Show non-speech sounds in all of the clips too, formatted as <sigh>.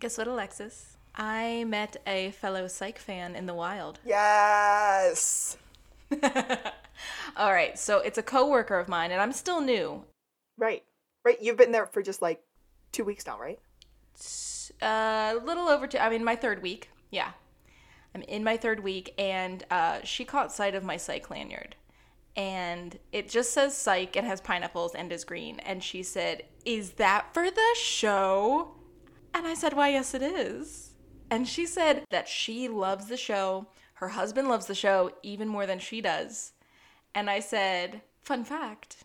Guess what, Alexis? I met a fellow psych fan in the wild. Yes. <laughs> All right, so it's a coworker of mine, and I'm still new. Right. Right. You've been there for just like two weeks now, right? Uh, a little over two. I mean, my third week. Yeah, I'm in my third week, and uh, she caught sight of my psych lanyard, and it just says psych. It has pineapples and is green, and she said, "Is that for the show?" And I said, "Why, yes, it is." And she said that she loves the show. Her husband loves the show even more than she does. And I said, "Fun fact."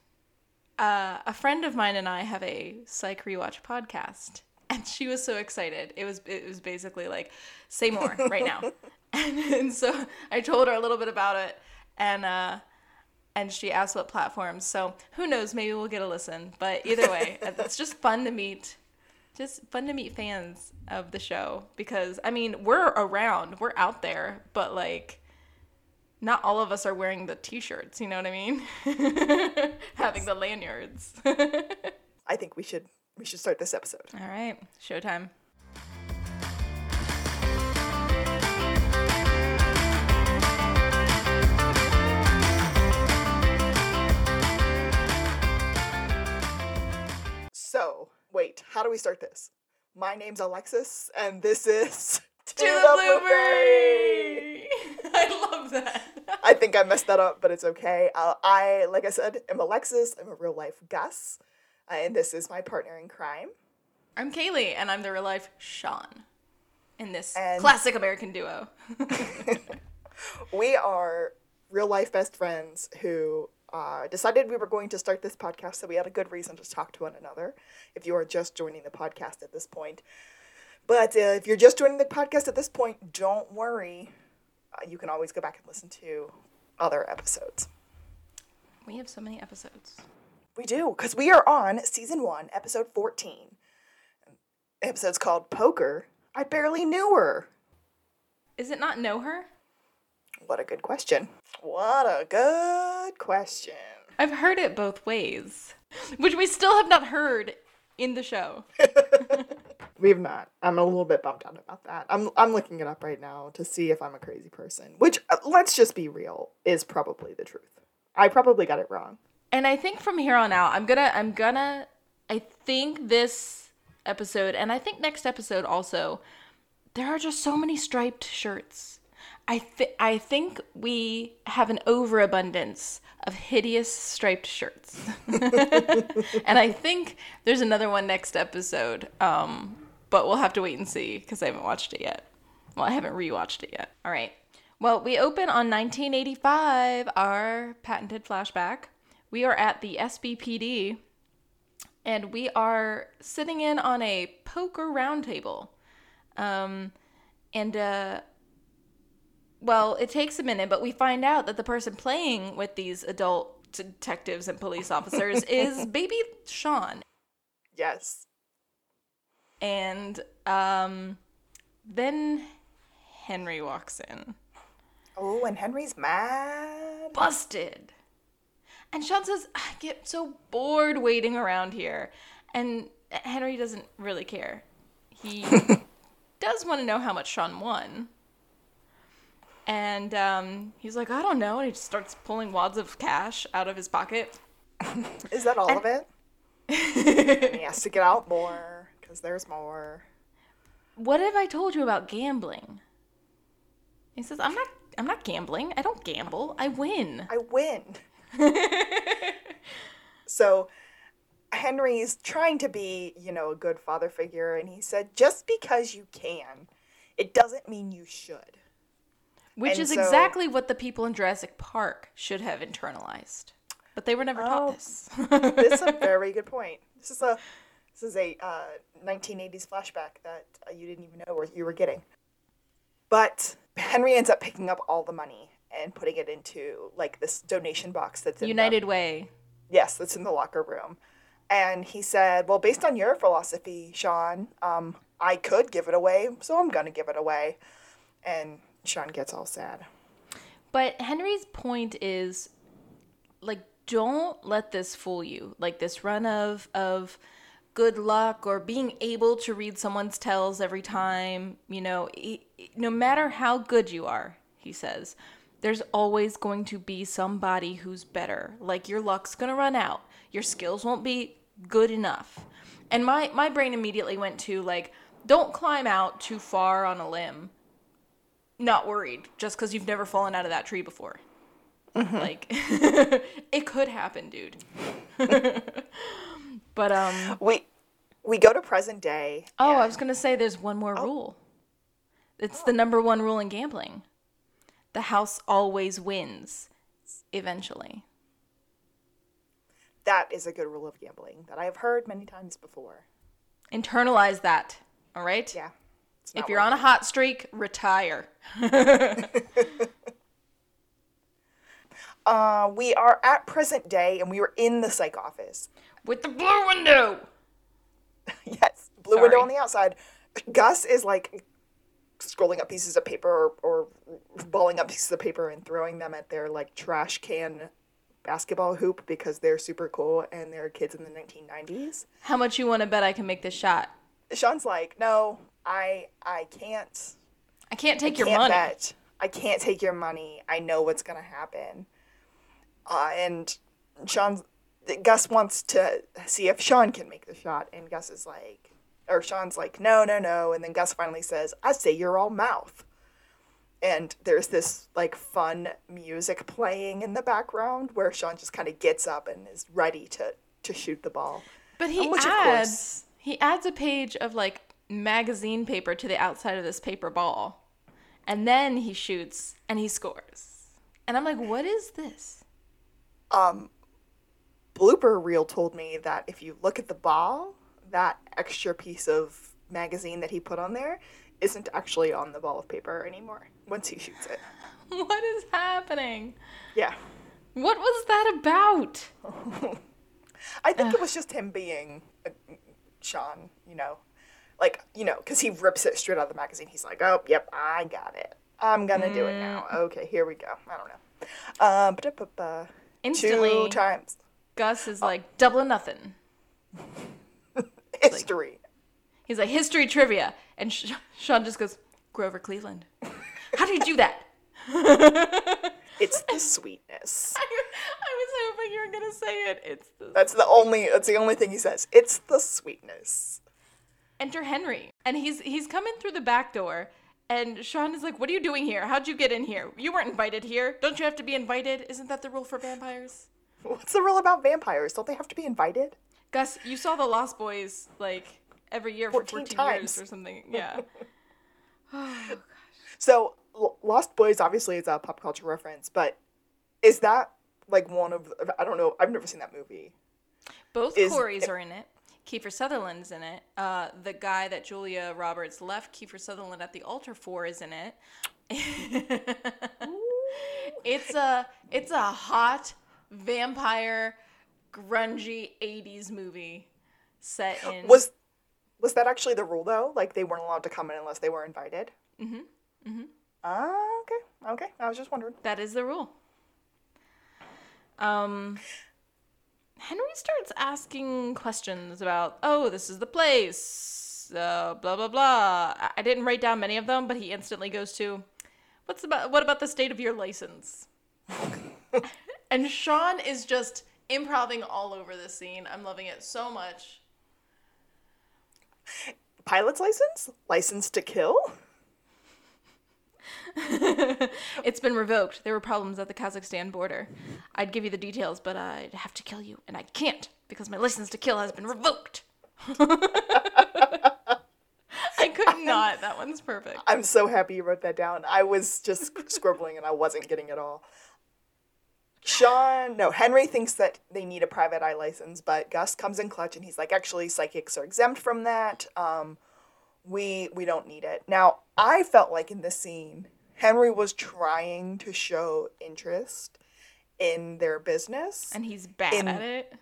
Uh, a friend of mine and I have a psych rewatch podcast, and she was so excited. It was it was basically like, say more right now, <laughs> and, and so I told her a little bit about it, and uh, and she asked what platforms. So who knows? Maybe we'll get a listen. But either way, <laughs> it's just fun to meet, just fun to meet fans of the show because I mean we're around, we're out there, but like not all of us are wearing the t-shirts you know what i mean? <laughs> Having the lanyards. <laughs> I think we should we should start this episode. all right showtime wait, how do we start this? My name's Alexis, and this is <laughs> to the blueberry <laughs> i love that I think I messed that up, but it's okay. Uh, I, like I said, am Alexis. I'm a real life Gus, uh, and this is my partner in crime. i'm Kaylea and i'm the real life Shawn in this And- classic american duo <laughs> We are real life best friends who uh, decided we were going to start this podcast, so we had a good reason to talk to one another. If you are just joining the podcast at this point, but uh, if you're just joining the podcast at this point, don't worry. Uh, you can always go back and listen to other episodes. we have so many episodes We do, because we are on season one, episode 14. The episode's called Poker. I barely knew her. is it not know her What a good question. What a good question. i've heard it both ways which we still have not heard in the show <laughs> We've not. I'm a little bit bummed out about that. I'm I'm looking it up right now to see if I'm a crazy person, which uh, let's just be real is probably the truth. I probably got it wrong. and I think from here on out, I'm gonna, I'm gonna, I think this episode, and I think next episode also, there are just so many striped shirts. I think, I think we have an overabundance of hideous striped shirts, <laughs> and I think there's another one next episode. Um, but we'll have to wait and see because I haven't watched it yet. Well, I haven't rewatched it yet. All right. Well, we open on 1985, our patented flashback. We are at the SBPD and we are sitting in on a poker roundtable. Um, and, uh, well, it takes a minute, but we find out that the person playing with these adult detectives and police officers <laughs> is baby Shawn. Yes. And um, then Henry walks in. Oh, and Henry's mad. busted. And Shawn says, I get so bored waiting around here. And Henry doesn't really care. He <laughs> does want to know how much Shawn won. And um, he's like, I don't know. And he just starts pulling wads of cash out of his pocket. Is that all of it? <laughs> And he has to get out more because there's more. What have I told you about gambling? He says, I'm not I'm not gambling. I don't gamble. I win. I win. <laughs> so Henry's trying to be, you know, a good father figure, and he said, just because you can, it doesn't mean you should. Which And is so- exactly what the people in Jurassic Park should have internalized. But they were never Oh. taught this. <laughs> This is a <laughs> very good point. This is a this is a uh, 1980s flashback that uh, you didn't even know you were getting. But Henry ends up picking up all the money and putting it into like this donation box that's in the- United Way. Yes, that's in the locker room. And he said, Well, based on your philosophy, Shawn, um, I could give it away, so I'm going to give it away. And Shawn gets all sad. But Henry's point is like don't let this fool you. Like this run of of good luck or being able to read someone's tells every time. You know, e- no matter how good you are, he says, there's always going to be somebody who's better. Like your luck's going to run out. Your skills won't be good enough. And my my brain immediately went to like don't climb out too far on a limb. Not worried just cuz you've never fallen out of that tree before. Like <laughs> it could happen, dude. <laughs> but um We we go to present day. oh, I was going to say there's one more rule. It's the number one rule in gambling. The house always wins eventually. That is a good rule of gambling that I have heard many times before. Internalize that. All right? Yeah. If you're on a hot streak, retire. <laughs> uh, we are at present day and we were in the psych office. With the blue window. <laughs> yes, blue window on the outside. Gus is like scrolling up pieces of paper or, or balling up pieces of paper and throwing them at their like trash can basketball hoop because they're super cool and they're kids in the 1990s. How much you want to bet I can make this shot? Shawn's like, "No, I I can't. I can't take your can't money. bet. I can't take your money. I know what's gonna happen." Uh, and Shawn's Gus wants to see if Shawn can make the shot, and Gus is like, or Shawn's like, "No, no, no," and then Gus finally says, "I say you're all mouth." And there's this like fun music playing in the background where Shawn just kind of gets up and is ready to to shoot the ball. But he Which, adds he adds a page of like magazine paper to the outside of this paper ball. And then he shoots and he scores. And I'm like, what is this? Um, blooper reel told me that if you look at the ball, that extra piece of magazine that he put on there isn't actually on the ball of paper anymore once he shoots it. <laughs> What is happening? Yeah. What was that about? <laughs> I think it was just him being Shawn, you know. Like, you know, because he rips it straight out of the magazine. He's like, oh, yep, I got it. I'm going to do it now. Okay, here we go. I don't know. Um. Instantly, Two times. Gus is like double or nothing. <laughs> History. He's like history trivia, and Sh- Shawn just goes Grover Cleveland. <laughs> How do you do that? <laughs> it's the sweetness. I was hoping you were gonna say it. It's the That's the only that's the only thing he says. It's the sweetness. Enter Henry, and he's he's coming through the back door, and Shawn is like, "What are you doing here? How'd you get in here? You weren't invited here. Don't you have to be invited? Isn't that the rule for vampires?" What's the rule about vampires? Don't they have to be invited? Gus, you saw the Lost Boys like every year for 14 14 times. years or something. <laughs> Yeah. Oh, so L- Lost Boys obviously is a pop culture reference, but is that like one of I don't know. I've never seen that movie. Both Is- Coreys are in it. Kiefer Sutherland's in it. Uh, the guy that Julia Roberts left Kiefer Sutherland at the altar for is in it. <laughs> it's a it's a hot vampire grungy 80s movie set in Was was that actually the rule though? Like they weren't allowed to come in unless they were invited. Mm-hmm. Mm-hmm. Ah, okay, okay. I was just wondering. that is the rule. Um Henry starts asking questions about, oh, this is the place, uh, blah blah blah. I- didn't write down many of them, but he instantly goes to, what's about what about the state of your license? <laughs> and Shawn is just improving all over this scene. I'm loving it so much. Pilot's license? License to kill? <laughs> It's been revoked. There were problems at the Kazakhstan border. I'd give you the details, but I'd have to kill you, and I can't because my license to kill has been revoked. <laughs> I could not. That one's perfect. I'm so happy you wrote that down. I was just scribbling and I wasn't getting it all. Shawn, no, Henry thinks that they need a private eye license, but Gus comes in clutch and he's like, actually, psychics are exempt from that. Um, we we don't need it. Now, I felt like in this scene, Henry was trying to show interest in their business. And he's bad In- at it.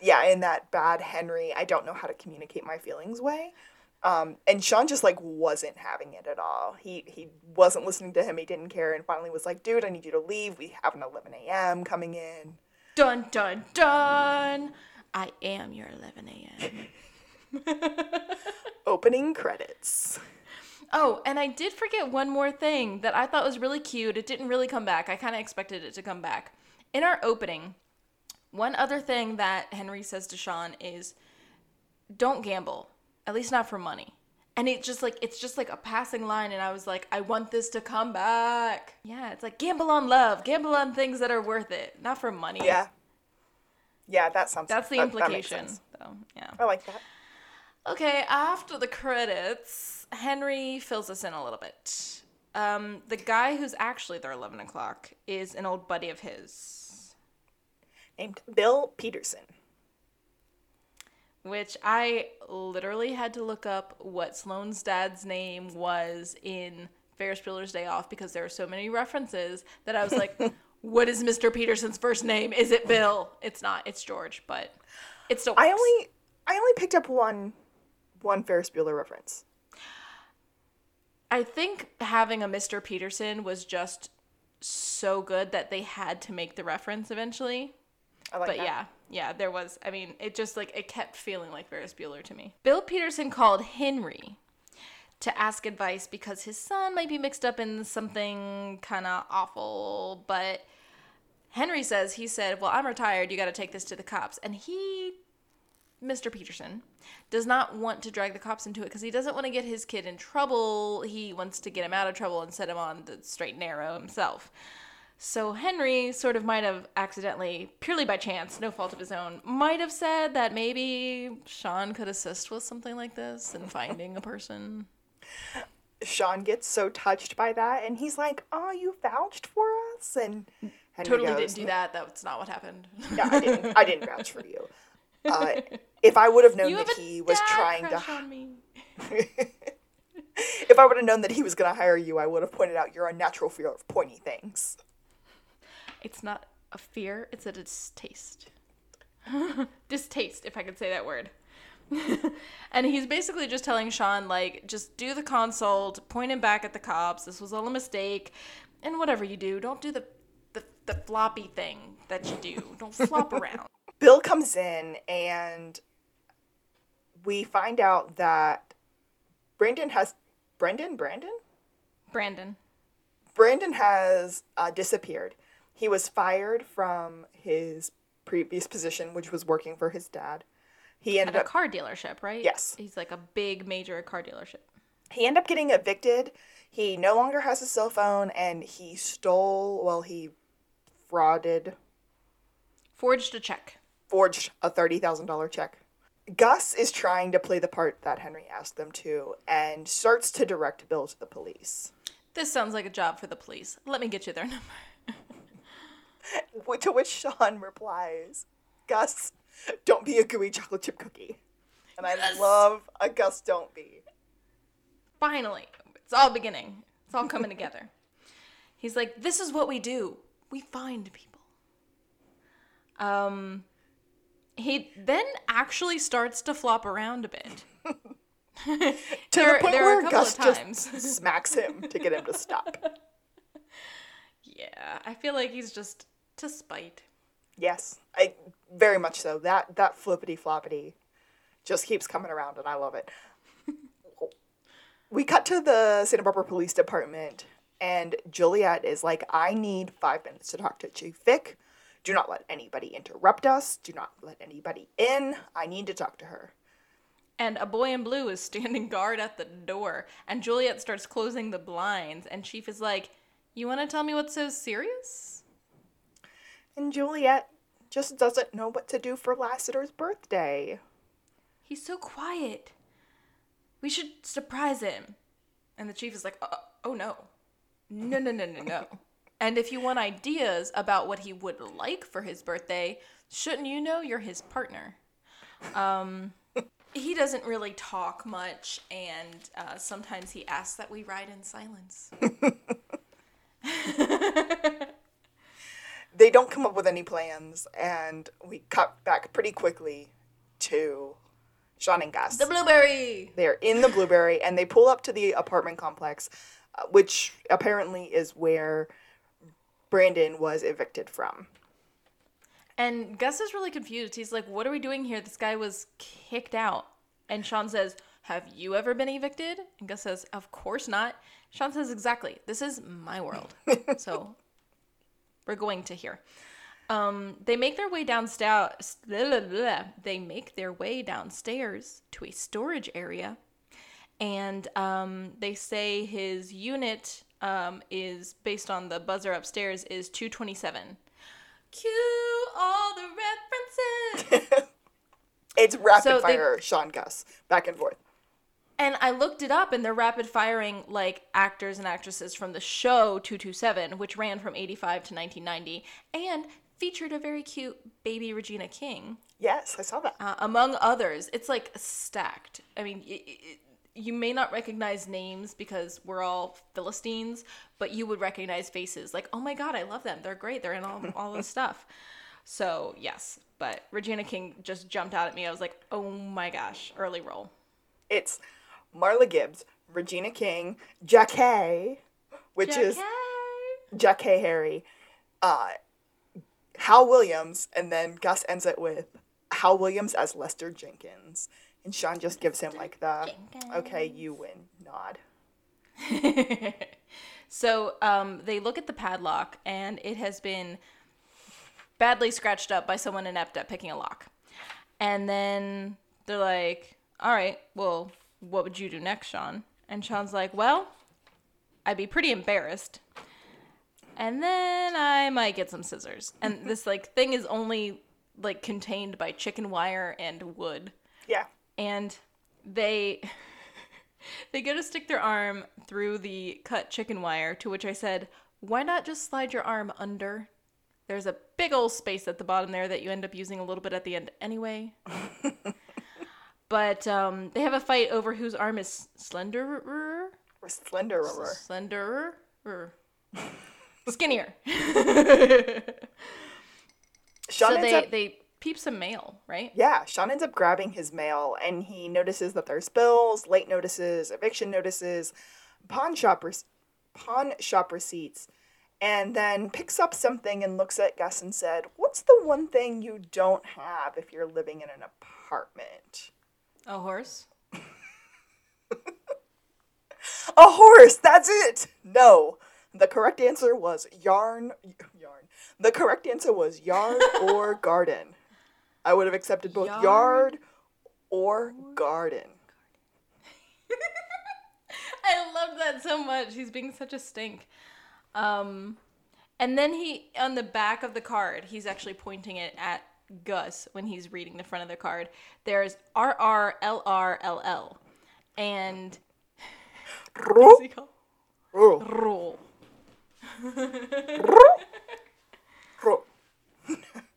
yeah, in that bad Henry, I don't know how to communicate my feelings way. Um, and Shawn just like wasn't having it at all. He he wasn't listening to him. He didn't care, and finally was like, "Dude, I need you to leave. We have an 11 a.m. coming in." Dun dun dun. I am your 11 a.m. <laughs> Opening credits. Oh, and I did forget one more thing that I thought was really cute. It didn't really come back. I kind of expected it to come back. In our opening, one other thing that Henry says to Shawn is don't gamble, at least not for money. And it just like it's just like a passing line and I was like I want this to come back. Yeah, it's like gamble on love, gamble on things that are worth it, not for money. Yeah. Yeah, that sounds That's the that- that implication. sense. so, yeah. I like that. Okay, after the credits, Henry fills us in a little bit. Um, the guy who's actually there 11 o'clock is an old buddy of his, Named Bill Peterson. which I literally had to look up what Sloane's dad's name was in Ferris Bueller's Day Off because there are so many references that I was like, <laughs> what is Mr. Peterson's first name? Is it Bill? It's not, it's George, but it's still I only I only picked up one one Ferris Bueller reference. I think having a Mr. Peterson was just so good that they had to make the reference eventually. I like But that. yeah, yeah, there was. I mean, it just like it kept feeling like Ferris Bueller to me. Bill Peterson called Henry to ask advice because his son might be mixed up in something kind of awful. But Henry says he said, "Well, I'm retired. You got to take this to the cops." And he, Mr. Peterson, does not want to drag the cops into it because he doesn't want to get his kid in trouble. He wants to get him out of trouble and set him on the straight and narrow himself. So Henry sort of might have accidentally, purely by chance, no fault of his own, might have said that maybe Shawn could assist with something like this and finding a person. Shawn gets so touched by that and he's like, Oh, you vouched for us? And Henry Totally goes, didn't do that. That's not what happened. Yeah, I didn't I didn't vouch for you. Uh, if I would have known you that he was trying to crush on me. <laughs> if I would have known that he was gonna hire you, I would have pointed out your unnatural fear of pointy things. It's not a fear, it's a distaste. <laughs> distaste, if I could say that word. <laughs> and he's basically just telling Shawn, like, just do the consult, point him back at the cops. This was all a mistake. And whatever you do, don't do the, the, the floppy thing that you do. Don't flop around. Bill comes in and we find out that Brandon has Brendan? Brandon? Brandon. Brandon has uh, disappeared. He was fired from his previous position, which was working for his dad. He ended At a up car dealership, right? Yes. He's like a big major car dealership. he ended up getting evicted. He no longer has a cell phone, and he stole. Well, he frauded, Forged a check. Forged a thirty thousand dollar check. Gus is trying to play the part that Henry asked them to, and starts to direct Bill to the police. This sounds like a job for the police. Let me get you their <laughs> number. To which Shawn replies, Gus, don't be a gooey chocolate chip cookie. And I Yes. love a Gus don't be. Finally, it's all beginning. It's all coming together. He's like, "This is what we do. We find people." Um, he then actually starts to flop around a bit. <laughs> To There- the point there are a where Gus of just <laughs> smacks him to get him to stop. Yeah, I feel like he's just to spite. Yes, I very much so. That that flippity floppity just keeps coming around, and I love it. we cut to the Santa Barbara Police Department, and Juliet is like, "I need five minutes to talk to Chief Vick. Do not let anybody interrupt us. Do not let anybody in. I need to talk to her." And a boy in blue is standing <laughs> guard at the door, and Juliet starts closing the blinds, and Chief is like, "You want to tell me what's so serious?" And Juliet just doesn't know what to do for Lassiter's birthday. He's so quiet. We should surprise him. And the chief is like, uh, oh no. No, no, no, no, no. <laughs> and if you want ideas about what he would like for his birthday, shouldn't you know you're his partner? Um, <laughs> he doesn't really talk much, and uh, sometimes he asks that we ride in silence. <laughs> <laughs> they don't come up with any plans, and we cut back pretty quickly to Shawn and Gus. the blueberry! They're in the Blueberry, and they pull up to the apartment complex, uh, which apparently is where Brandon was evicted from. And Gus is really confused. He's like, what are we doing here? This guy was kicked out. And Shawn says, Have you ever been evicted? And Gus says, Of course not. Shawn says, Exactly. This is my world. <laughs> so we're going to here. Um, they make their way downstairs. They make their way downstairs to a storage area, and um, they say his unit um, is based on the buzzer upstairs is two twenty seven. Cue all the references. <laughs> It's rapid So they- fire Shawn Gus back and forth. And I looked it up, and they're rapid firing like actors and actresses from the show 227, which ran from 85 to 1990, and featured a very cute baby Regina King, Yes, I saw that. uh, among others. It's like stacked. I mean, y- y- you may not recognize names because we're all Philistines, but you would recognize faces. Like, oh my god, I love them. They're great. They're in all, <laughs> all this stuff. So, yes, but Regina King just jumped out at me. I was like, oh my gosh, early roll. It's Marla Gibbs, Regina King, Jackée, which is Jackée Harry, uh, Hal Williams, and then Gus ends it with Hal Williams as Lester Jenkins. And Shawn just gives him like the okay, you win nod. <laughs> so um, they look at the padlock, and it has been badly scratched up by someone inept at picking a lock. And then they're like, "All right, well, what would you do next, Shawn?" And Shawn's like, "Well, I'd be pretty embarrassed." And then I might get some scissors. And <laughs> this like thing is only like contained by chicken wire and wood Yeah. And they <laughs> they go to stick their arm through the cut chicken wire to which i said why not just slide your arm under? There's a big old space at the bottom there that you end up using a little bit at the end anyway. <laughs> But um, they have a fight over whose arm is slenderer? Or Slenderer. slenderer? Or <laughs> skinnier. Shawn so they up they peep some mail right Yeah, Shawn ends up grabbing his mail and he notices that there's bills, late notices, eviction notices, pawn shop rec- pawn shop receipts, and then picks up something and looks at Gus and said, "What's the one thing you don't have if you're living in an apartment?" a horse <laughs> A horse. That's it. No. The correct answer was yarn yarn. The correct answer was yard <laughs> or garden. I would have accepted both Yard yard or garden. <laughs> I love that so much. He's being such a stink. Um, and then he on the back of the card, he's actually pointing it at Gus when he's reading the front of the card. There's R R L R L L, and <laughs> what's he called? <laughs>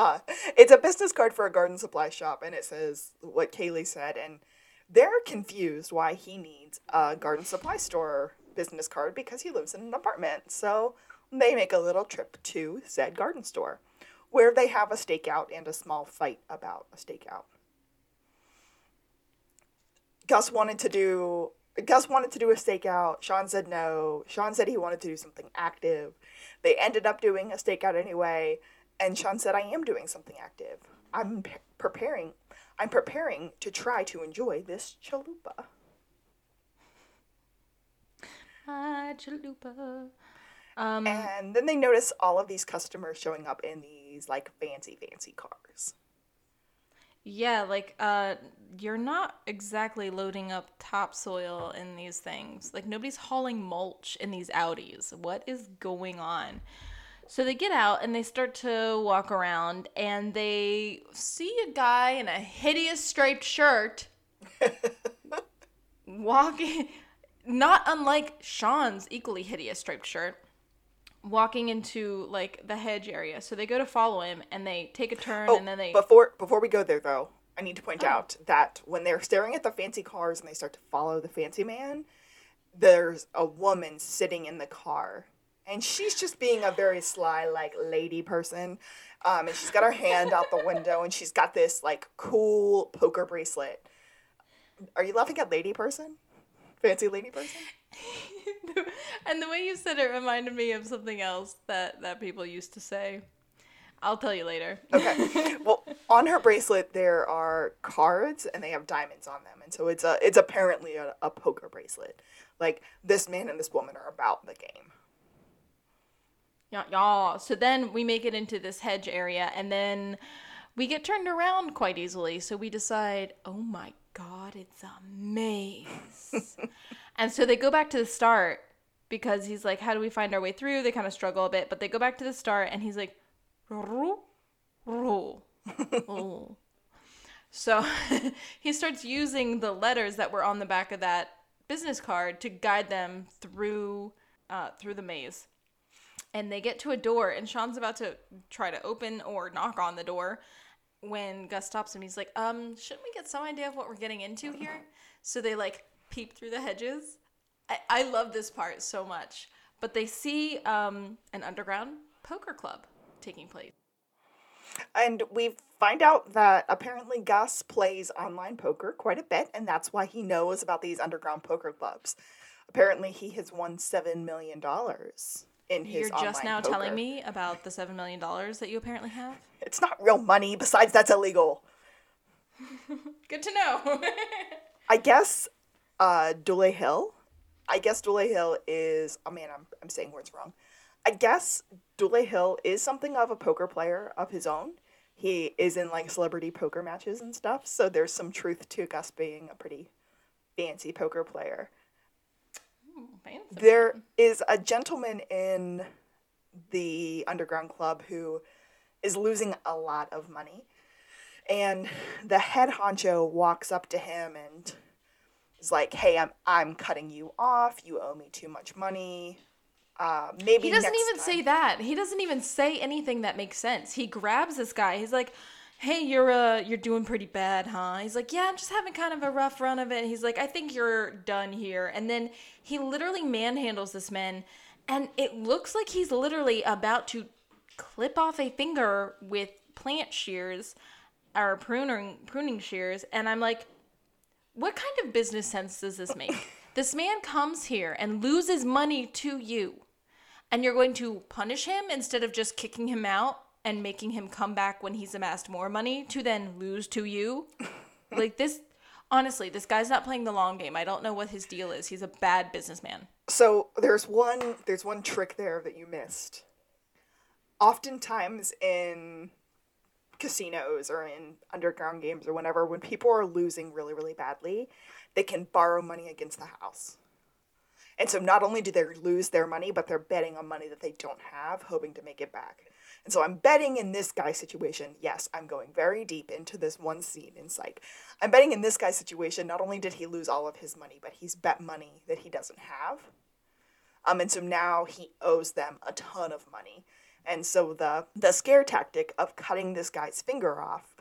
Uh, <laughs> it's a business card for a garden supply shop, and it says what Kaylea said, and they're confused why he needs a garden supply store business card because he lives in an apartment. So they make a little trip to said garden store, where they have a stakeout and a small fight about a stakeout. Gus wanted to do Gus wanted to do a stakeout. Shawn said no. Shawn said he wanted to do something active. They ended up doing a stakeout anyway, and Shawn said I am doing something active. I'm preparing. I'm preparing to try to enjoy this chalupa. Hi, chalupa. Um, And then they notice all of these customers showing up in these like fancy, fancy cars. yeah, like uh, you're not exactly loading up topsoil in these things. Like nobody's hauling mulch in these Audis. What is going on? So they get out and they start to walk around and they see a guy in a hideous striped shirt <laughs> walking, not unlike Shawn's equally hideous striped shirt, walking into like the hedge area. So they go to follow him and they take a turn Oh, and then they. before before we go there though, I need to point Oh. out that when they're staring at the fancy cars and they start to follow the fancy man, there's a woman sitting in the car, and she's just being a very sly like lady person, um, and she's got her hand out the window and she's got this like cool poker bracelet. Are you laughing at lady person? Fancy lady person? <laughs> and the way you said it reminded me of something else that that people used to say. I'll tell you later. Okay. <laughs> well, on her bracelet there are cards and they have diamonds on them, and so it's a it's apparently a, a poker bracelet. Like this man and this woman are about the game. Yeah, yeah. So then we make it into this hedge area, and then we get turned around quite easily. So we decide, oh my god, it's a maze. <laughs> and so they go back to the start because he's like, how do we find our way through? They kind of struggle a bit, but they go back to the start, and he's like, "Ru- ru- ru." <laughs> so <laughs> he starts using the letters that were on the back of that business card to guide them through uh, through the maze and they get to a door and Shawn's about to try to open or knock on the door when Gus stops him. He's like, um, shouldn't we get some idea of what we're getting into here? So they like peep through the hedges. I, I love this part so much. But they see um, an underground poker club taking place. And we find out that apparently Gus plays online poker quite a bit, and that's why he knows about these underground poker clubs. Apparently, he has won $7 million in his You're just now poker. telling me about the $7 million that you apparently have? It's not real money, besides, that's illegal. <laughs> Good to know. <laughs> I guess uh, Dulé Hill. I guess Dulé Hill is. Oh man, I'm, I'm saying words wrong. I guess Dulé Hill is something of a poker player of his own. He is in like celebrity poker matches and stuff, so there's some truth to Gus being a pretty fancy poker player. Fancy. There is a gentleman in the underground club who is losing a lot of money. And the head honcho walks up to him and is like, "Hey, I'm I'm cutting you off. You owe me too much money. Uh, maybe He doesn't even time." say that. He doesn't even say anything that makes sense. He grabs this guy. He's like, "Hey, you're uh you're doing pretty bad, huh?" He's like, "Yeah, I'm just having kind of a rough run of it." He's like, "I think you're done here." And then he literally manhandles this man, and it looks like he's literally about to clip off a finger with plant shears or pruning pruning shears, and I'm like, what kind of business sense does this make? <laughs> this man comes here and loses money to you, and you're going to punish him instead of just kicking him out and making him come back when he's amassed more money to then lose to you? <laughs> like this honestly, this guy's not playing the long game. I don't know what his deal is. He's a bad businessman. So there's one there's one trick there that you missed. Oftentimes in casinos or in underground games or whenever, when people are losing really, really badly, they can borrow money against the house. And so not only do they lose their money, but they're betting on money that they don't have, hoping to make it back. And so I'm betting in this guy's situation, yes, I'm going very deep into this one scene in Psych. I'm betting in this guy's situation, not only did he lose all of his money, but he's bet money that he doesn't have. Um, and so now he owes them a ton of money. And so the the scare tactic of cutting this guy's finger off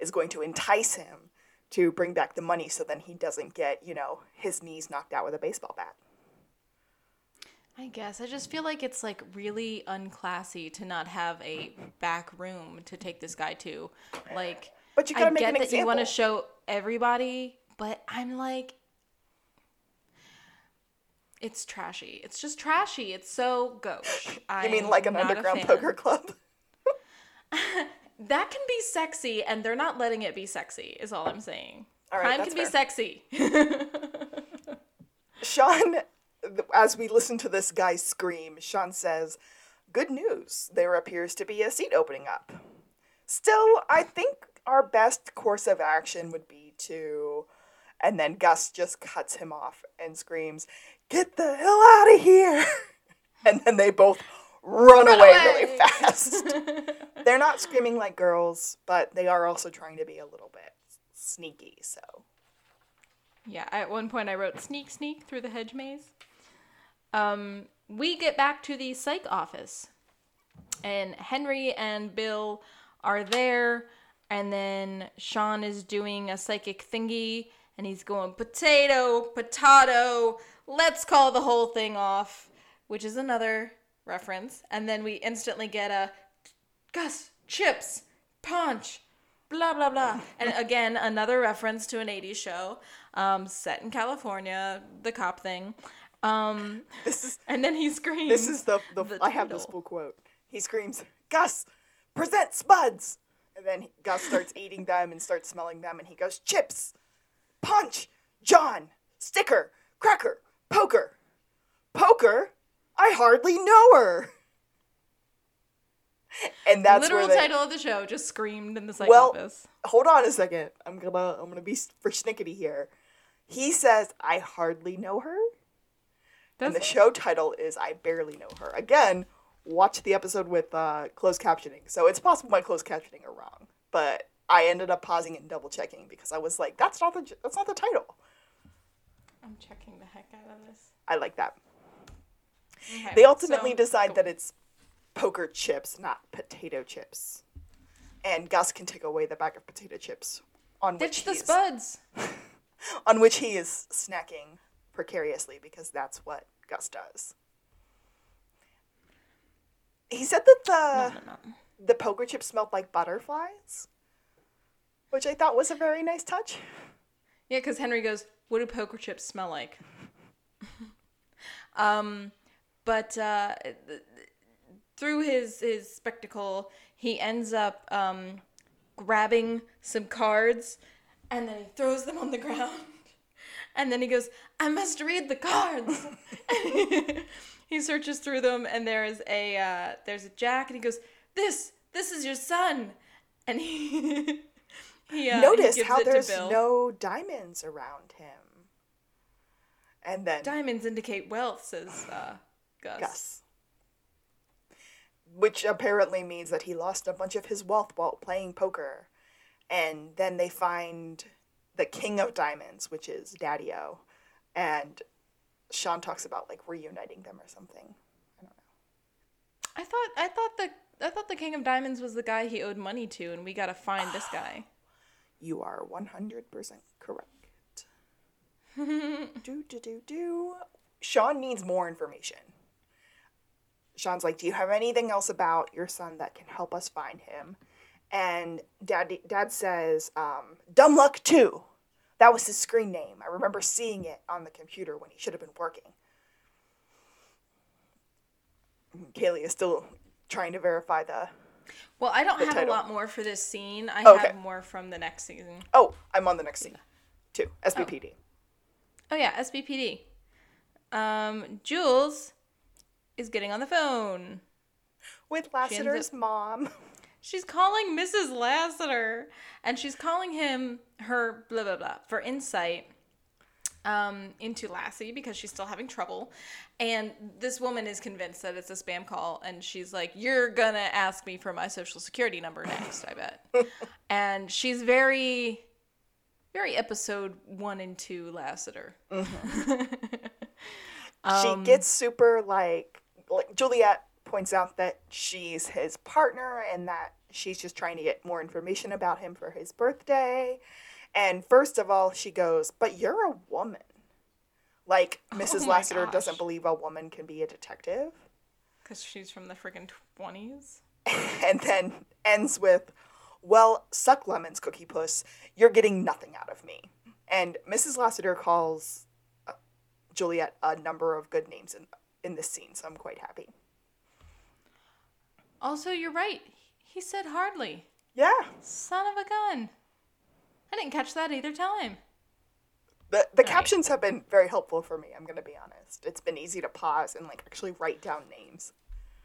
is going to entice him to bring back the money so then he doesn't get, you know, his knees knocked out with a baseball bat. I guess I just feel like it's like really unclassy to not have a back room to take this guy to. Like, But you gotta I make get an that you want to show everybody, but I'm like, it's trashy. It's just trashy. It's so gauche. You mean like an underground poker club? <laughs> That can be sexy, and they're not letting it be sexy. Is all I'm saying. All right, Crime can be sexy. <laughs> Sean, as we listen to this guy scream, Shawn says, Good news. There appears to be a seat opening up. Still, I think our best course of action would be to. And then Gus just cuts him off and screams, Get the hell out of here! <laughs> and then they both run away really <laughs> fast. They're not screaming like girls, but they are also trying to be a little bit sneaky, so. Yeah, at one point I wrote sneak sneak through the hedge maze. Um, we get back to the psych office, and Henry and Bill are there, and then Shawn is doing a psychic thingy, and he's going potato, potato, let's call the whole thing off, which is another reference, and then we instantly get a Gus, chips, punch, blah blah blah. And <laughs> again, another reference to an 80s show, um, set in California, the cop thing. Um, <laughs> This is and then he screams. This is the, the, The I have this full quote. He screams, Gus, present spuds. And then Gus starts eating them and starts smelling them, and he goes, chips, punch, John, sticker, cracker, poker. Poker? I hardly know her. <laughs> And that's the Literal they, title of the show just screamed in the psych Well, office. hold on a second. I'm gonna I'm gonna be persnickety here. He says, "I hardly know her," and the show title is "I barely know her." Again, watch the episode with uh, closed captioning, so it's possible my closed captioning are wrong, but I ended up pausing and double checking because I was like, "That's not the that's not the title." I'm checking the heck out of this. I like that. Okay, They ultimately so- decide go- that it's poker chips, not potato chips, and Gus can take away the bag of potato chips on which the spuds. <laughs> on which he is snacking precariously because that's what Gus does. He said that the No, no, no. the poker chips smelled like butterflies, which I thought was a very nice touch. Yeah, because Henry goes, "What do poker chips smell like?" <laughs> um, but uh, th- through his his spectacle, he ends up um, grabbing some cards, and then he throws them on the <laughs> ground, and then he goes, "I must read the cards." <laughs> he searches through them, and there is a uh, there's a jack, and he goes, "This this is your son," and he. <laughs> He, uh, he Notice gives how there's no diamonds around him. And then Diamonds indicate wealth, says uh, Gus. Gus. Which apparently means that he lost a bunch of his wealth while playing poker. And then they find the king of diamonds, which is Daddy O. And Shawn talks about like reuniting them or something. I don't know. I thought I thought the I thought the King of Diamonds was the guy he owed money to, and we gotta find this <sighs> guy. You are 100% correct. <laughs> do, do, do, do. Shawn needs more information. Shawn's like, Do you have anything else about your son that can help us find him? And dad, dad says, um, Dumb Luck 2. That was his screen name. I remember seeing it on the computer when he should have been working. Kaylea is still trying to verify the. Well, I don't have title. a lot more for this scene. I Okay. have more from the next season. Oh, I'm on the next scene. too. SBPD. Oh yeah, SBPD. Um, Jules is getting on the phone. With ends up- Lassiter's mom. She's calling Mrs. Lassiter, and she's calling him her blah blah blah for insight um, into Lassie because she's still having trouble. And this woman is convinced that it's a spam call, and she's like, "You're gonna ask me for my social security number next, I bet." <laughs> and she's very, very episode one and two Lassiter. <laughs> she gets super like like Juliet points out that she's his partner and that she's just trying to get more information about him for his birthday. And first of all, she goes, "But you're a woman." Like Mrs. Oh Lassiter gosh. doesn't believe a woman can be a detective. Because she's from the friggin' 20s. <laughs> And then ends with, "Well, suck lemons, Cookie Puss. You're getting nothing out of me." And Mrs. Lassiter calls uh, Juliet a number of good names in in this scene, so I'm quite happy. Also, you're right. He said hardly. Yeah. Son of a gun. I didn't catch that either time. The the Right. captions have been very helpful for me, I'm gonna be honest. It's been easy to pause and like actually write down names.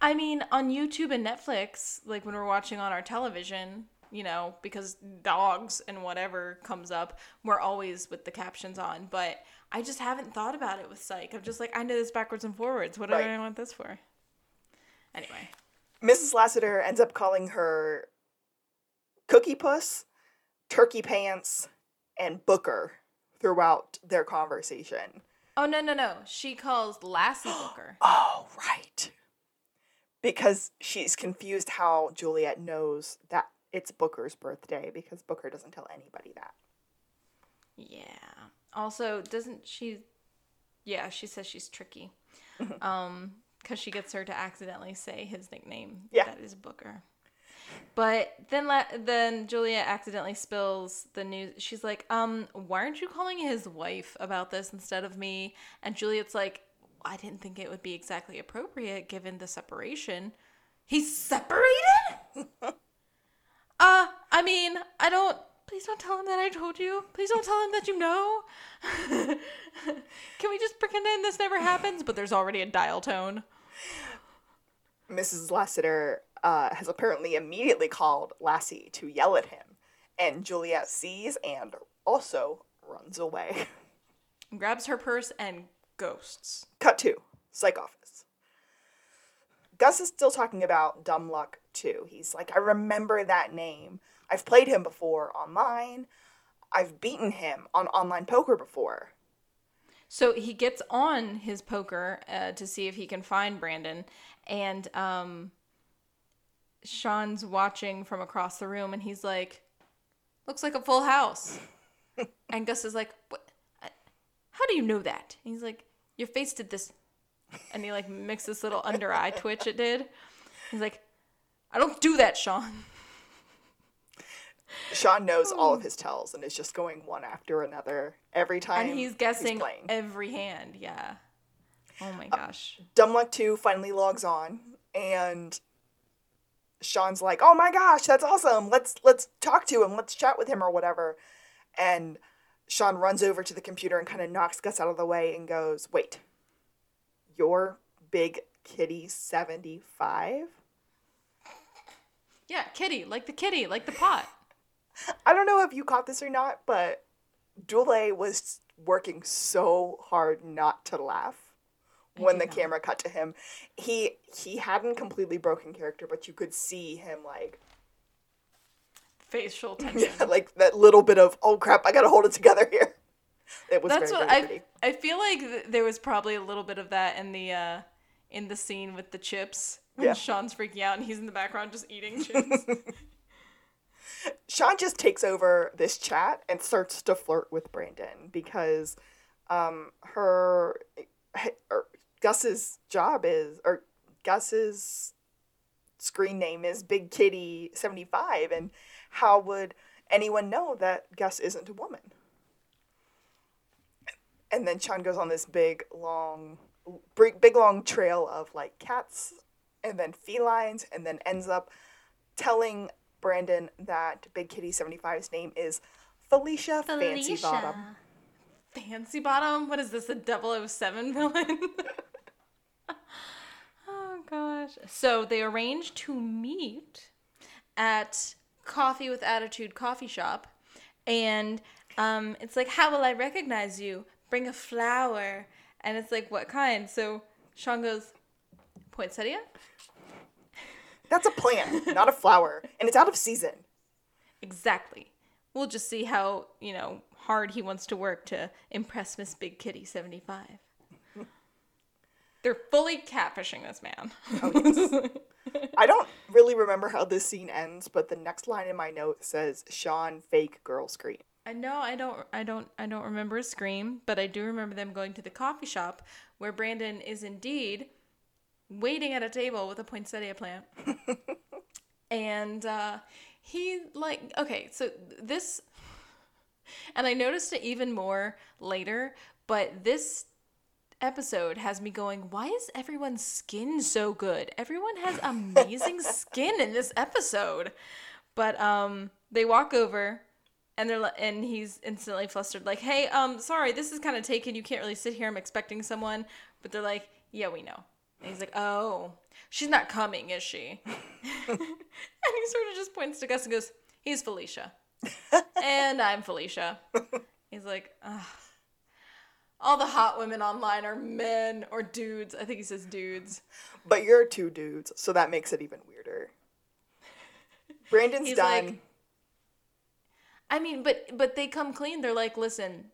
I mean, on YouTube and Netflix, like when we're watching on our television, you know, because dogs and whatever comes up, we're always with the captions on. But I just haven't thought about it with Psych. I'm just like, I know this backwards and forwards. What do Right. I want this for? Anyway. Mrs. Lassiter ends up calling her Cookie Puss, Turkey Pants, and Booker throughout their conversation. Oh, no, no, no. She calls Lassie <gasps> Booker. Oh, right. Because she's confused how Juliet knows that it's Booker's birthday because Booker doesn't tell anybody that. Yeah. Also, doesn't she? Yeah, she says she's tricky. <laughs> Um, because she gets her to accidentally say his nickname. Yeah. That is Booker. But then, la- then Julia accidentally spills the news. She's like, "Um, why aren't you calling his wife about this instead of me?" And Juliet's like, "I didn't think it would be exactly appropriate given the separation. He's separated." <laughs> uh, I mean, I don't. Please don't tell him that I told you. Please don't tell him that you know. <laughs> Can we just pretend this never happens? But there's already a dial tone. Mrs. Lassiter uh, has apparently immediately called Lassie to yell at him, and Juliet sees and also runs away. <laughs> Grabs her purse and ghosts. Cut to psych office. Gus is still talking about Dumb Luck 2. He's like, I remember that name. I've played him before online. I've beaten him on online poker before. So he gets on his poker uh, to see if he can find Brandon, and um, Shawn's watching from across the room, and he's like, "Looks like a full house." <laughs> and Gus is like, "What? How do you know that?" And he's like, "Your face did this," and he like makes this little under eye twitch. It did. He's like, "I don't do that, Shawn." Shawn knows all of his tells and is just going one after another every time. And he's guessing he's every hand. Yeah. Oh my uh, gosh. Uh, Dumb Luck 2 finally logs on and Shawn's like, "Oh my gosh, that's awesome. Let's let's talk to him. Let's chat with him or whatever." And Shawn runs over to the computer and kind of knocks Gus out of the way and goes, "Wait. You're Big Kitty 75?" Yeah, kitty, like the kitty, like the pot. I don't know if you caught this or not, but Dulé was working so hard not to laugh when the camera cut to him. He he hadn't completely broken character, but you could see him like facial <laughs> tension. Yeah, like that little bit of oh crap, I gotta hold it together here. <laughs> It was That's very, what very I. I feel like th- there was probably a little bit of that in the uh in the scene with the chips when Yeah. Sean's freaking out and he's in the background just eating <laughs> chips. Shawn just takes over this chat and starts to flirt with Brandon because um, her, or Gus's job is, or Gus's screen name is Big Kitty 75. And how would anyone know that Gus isn't a woman? And then Shawn goes on this big, long, big long trail of like cats and then felines and then ends up telling Brandon that Big Kitty 75's name is Felicia, Fancy Bottom. Fancy Bottom? What is this, a 007 villain? <laughs> oh gosh. So they arranged to meet at Coffee with Attitude coffee shop. And um, it's like, how will I recognize you? Bring a flower. And it's like, what kind? So Shawn goes, poinsettia? That's a plant, not a flower, and it's out of season. Exactly. We'll just see how, you know, hard he wants to work to impress Miss Big Kitty 75. They're fully catfishing this man. Oh, yes. <laughs> I don't really remember how this scene ends, but the next line in my note says Shawn fake girl scream. I know I don't I don't I don't remember a scream, but I do remember them going to the coffee shop where Brandon is indeed waiting at a table with a poinsettia plant. <laughs> and uh, he, like, okay, so this, and I noticed it even more later, but this episode has me going, why is everyone's skin so good? Everyone has amazing <laughs> skin in this episode. But um, they walk over and they're and he's instantly flustered like hey um sorry this is kind of taken you can't really sit here i'm expecting someone but they're like yeah we know and he's like, oh, she's not coming, is she? <laughs> and he sort of just points to Gus and goes, he's Felicia. <laughs> and I'm Felicia. He's like, Ugh. all the hot women online are men or dudes. I think he says dudes. But you're two dudes, so that makes it even weirder. Brandon's He's done. like- I mean, but but they come clean. They're like, listen,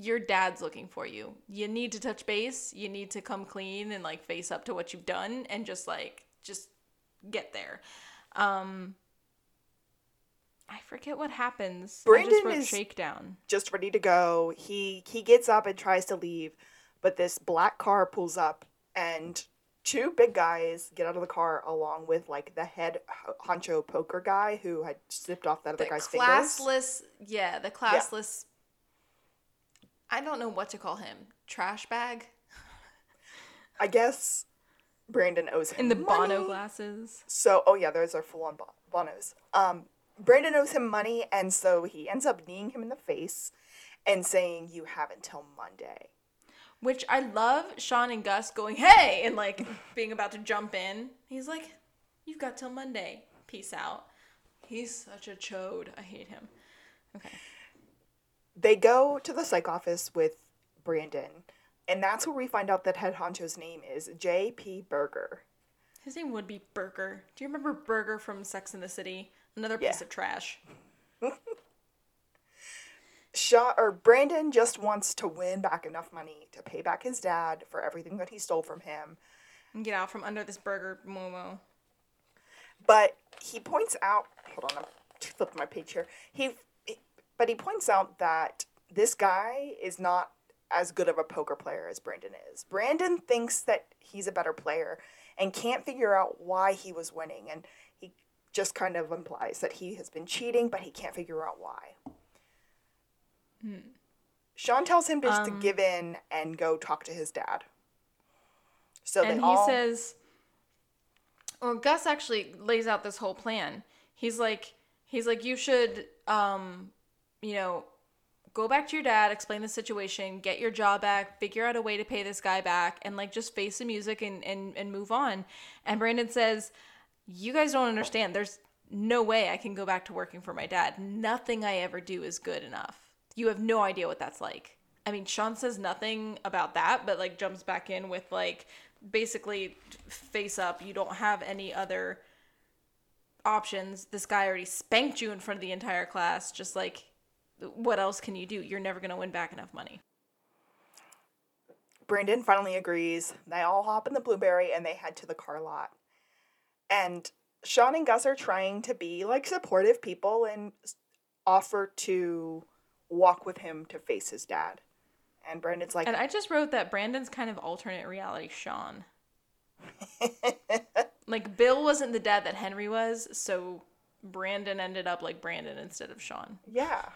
your dad's looking for you. You need to touch base. You need to come clean and like face up to what you've done and just like just get there. Um I forget what happens. I Brandon is- shakedown. just ready to go. He he gets up and tries to leave, but this black car pulls up and two big guys get out of the car along with like the head honcho poker guy who had snipped off that other The guy's fingers. classless, yeah, the classless. I don't know what to call him. Trash bag. I guess Brandon owes him In the money. Bono glasses. So, oh yeah, those are full on bonos. Um, Brandon owes him money, and so he ends up kneeing him in the face and saying, "You have until Monday." Which I love Shawn and Gus going, hey, and like being about to jump in. He's like, you've got till Monday. Peace out. He's such a chode. I hate him. Okay. They go to the psych office with Brandon, and that's where we find out that head honcho's name is J.P. Berger. His name would be Berger. Do you remember Berger from Sex in the City? Another piece Yeah. of trash. <laughs> Shaw or Brandon just wants to win back enough money to pay back his dad for everything that he stole from him. And get out from under this burger momo. But he points out, hold on, I'm flipping my page here. He, but he points out that this guy is not as good of a poker player as Brandon is. Brandon thinks that he's a better player and can't figure out why he was winning, and he just kind of implies that he has been cheating, but he can't figure out why. Shawn tells him just to Um, give in and go talk to his dad. So and he all says well gus actually lays out this whole plan he's like he's like you should um you know go back to your dad explain the situation get your job back figure out a way to pay this guy back and like just face the music and and, and move on and brandon says you guys don't understand there's no way i can go back to working for my dad nothing i ever do is good enough you have no idea what that's like I mean, Shawn says nothing about that, but like jumps back in with like basically face up. You don't have any other options. This guy already spanked you in front of the entire class. Just like, what else can you do? You're never going to win back enough money. Brandon finally agrees. They all hop in the blueberry and they head to the car lot. And Shawn and Gus are trying to be like supportive people and offer to walk with him to face his dad. And Brandon's like, And I just wrote that Brandon's kind of alternate reality Shawn. <laughs> like, Bill wasn't the dad that Henry was, so Brandon ended up like Brandon instead of Shawn. yeah,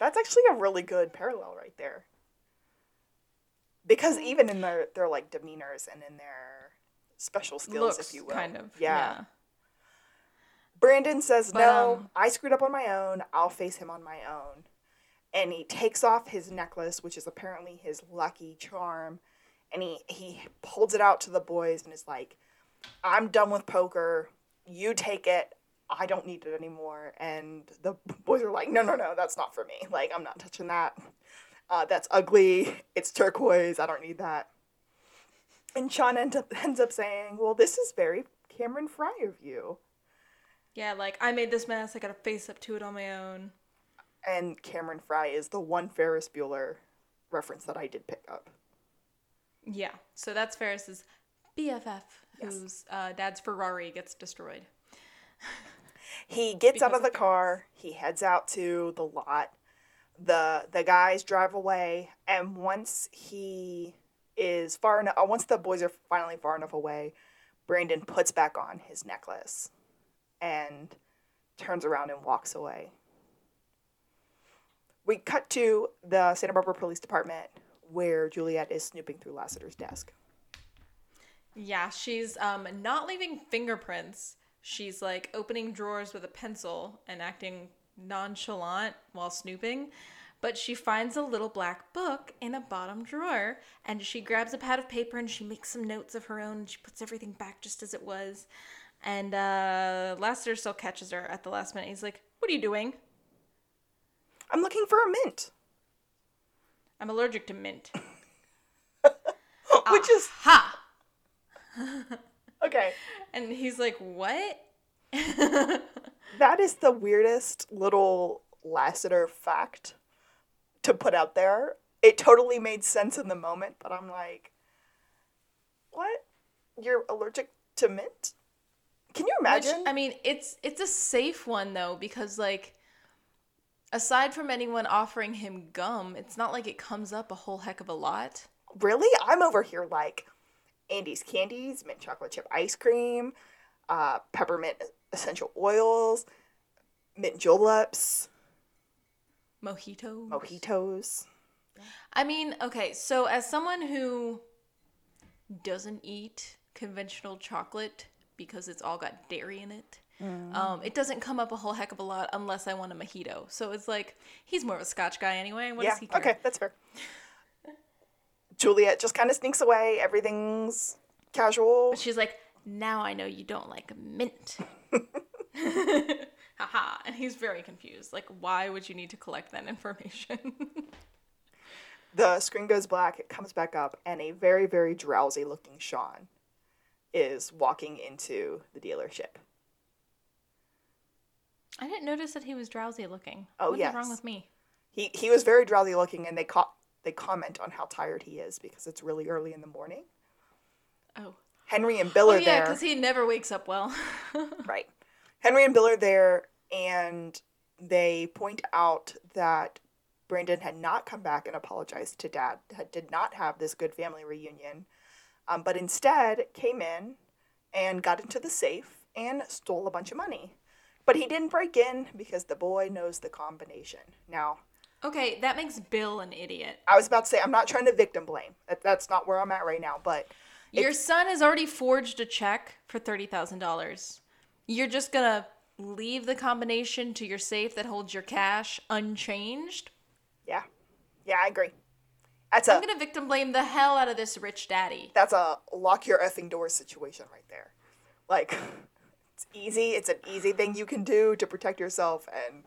that's actually a really good parallel right there. Because even in their their like demeanors and in their special skills, Looks if you will, kind of. yeah. Brandon says, But, No, um, I screwed up on my own. I'll face him on my own. And he takes off his necklace, which is apparently his lucky charm, and he, he holds it out to the boys and is like, I'm done with poker. You take it. I don't need it anymore. And the <laughs> boys are like, No, no, no, that's not for me. Like, I'm not touching that. Uh, that's ugly. It's turquoise. I don't need that. And Shawn end up, <laughs> ends up saying, Well, this is very Cameron Fry of you. Yeah, like I made this mess. I got to face up to it on my own. and Cameron Fry is the one Ferris Bueller reference that I did pick up. Yeah. So that's Ferris's BFF, Yes. whose uh, dad's Ferrari gets destroyed. <laughs> He gets out of the car, he heads out to the lot. The the guys drive away, and once he is far enough, once the boys are finally far enough away, Brandon puts back on his necklace and turns around and walks away. We cut to the Santa Barbara Police Department where Juliet is snooping through Lassiter's desk. Yeah, she's um not leaving fingerprints. She's like opening drawers with a pencil and acting nonchalant while snooping. But she finds a little black book in a bottom drawer and she grabs a pad of paper and she makes some notes of her own and she puts everything back just as it was. And uh Lassiter still catches her at the last minute. He's like, What are you doing? I'm looking for a mint. I'm allergic to mint. <laughs> Which is Ha! <laughs> okay. And he's like, What? <laughs> That is the weirdest little Lassiter fact to put out there. It totally made sense in the moment, but I'm like, what? You're allergic to mint? Can you Which, imagine? I mean, it's it's a safe one though because like aside from anyone offering him gum, it's not like it comes up a whole heck of a lot. really? I'm over here like Andes candies, mint chocolate chip ice cream, uh, peppermint essential oils, mint juleps, Mojitos. mojitos. I mean, okay, so as someone who doesn't eat conventional chocolate because it's all got dairy in it. Um, it doesn't come up a whole heck of a lot unless I want a mojito. So it's like he's more of a Scotch guy anyway. What yeah. does he care? Okay, that's fair. Juliet just kind of sneaks away. Everything's casual. She's like, now I know you don't like mint. <laughs> Haha. And he's very confused. Like, why would you need to collect that information? <laughs> The screen goes black. It comes back up, and a very, very drowsy looking Shawn is walking into the dealership. I didn't notice that he was drowsy looking. Oh, what is wrong with me? He he was very drowsy looking, and they co- they comment on how tired he is because it's really early in the morning. Oh. Henry and Bill Oh are yeah, there. because he never wakes up well. <laughs> Right. Henry and Bill are there, and they point out that Brandon had not come back and apologized to Dad, had, did not have this good family reunion, um, but instead came in and got into the safe and stole a bunch of money. But he didn't break in because the boy knows the combination. Now, okay, that makes Bill an idiot. I was about to say, I'm not trying to victim blame. That, that's not where I'm at right now, but Your son has already forged a check for thirty thousand dollars. You're just gonna leave the combination to your safe that holds your cash unchanged? yeah. Yeah, I agree. That's a I'm gonna victim blame the hell out of this rich daddy. that's a lock your effing door situation right there. Like, it's easy. It's an easy thing you can do to protect yourself, and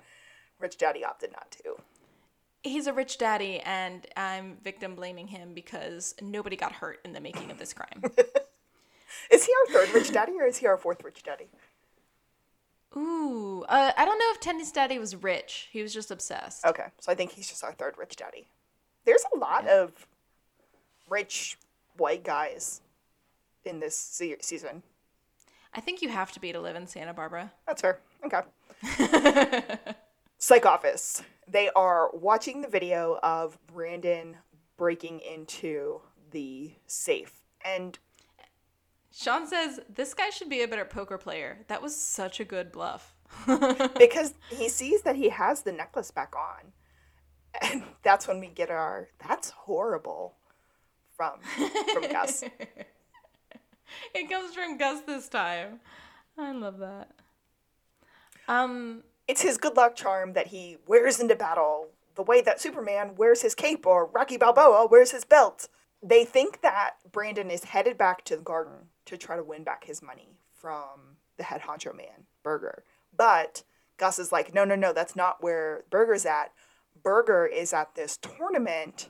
Rich Daddy opted not to. He's a rich daddy, and I'm victim blaming him because nobody got hurt in the making of this crime. <laughs> Is he our third Rich Daddy, or is he our fourth Rich Daddy? Ooh, uh, I don't know if Tenny's daddy was rich. He was just obsessed. Okay, so I think he's just our third Rich Daddy. There's a lot of rich white guys in this se- season. I think you have to be to live in Santa Barbara. That's fair. Okay. <laughs> Psych office. They are watching the video of Brandon breaking into the safe. And Shawn says this guy should be a better poker player. That was such a good bluff. <laughs> because he sees that he has the necklace back on. And that's when we get our that's horrible from from Gus. <laughs> it comes from Gus this time. I love that. Um, It's his good luck charm that he wears into battle the way that Superman wears his cape or Rocky Balboa wears his belt. They think that Brandon is headed back to the garden to try to win back his money from the head honcho man, Berger. But Gus is like, no, no, no, that's not where Berger's at. Berger is at this tournament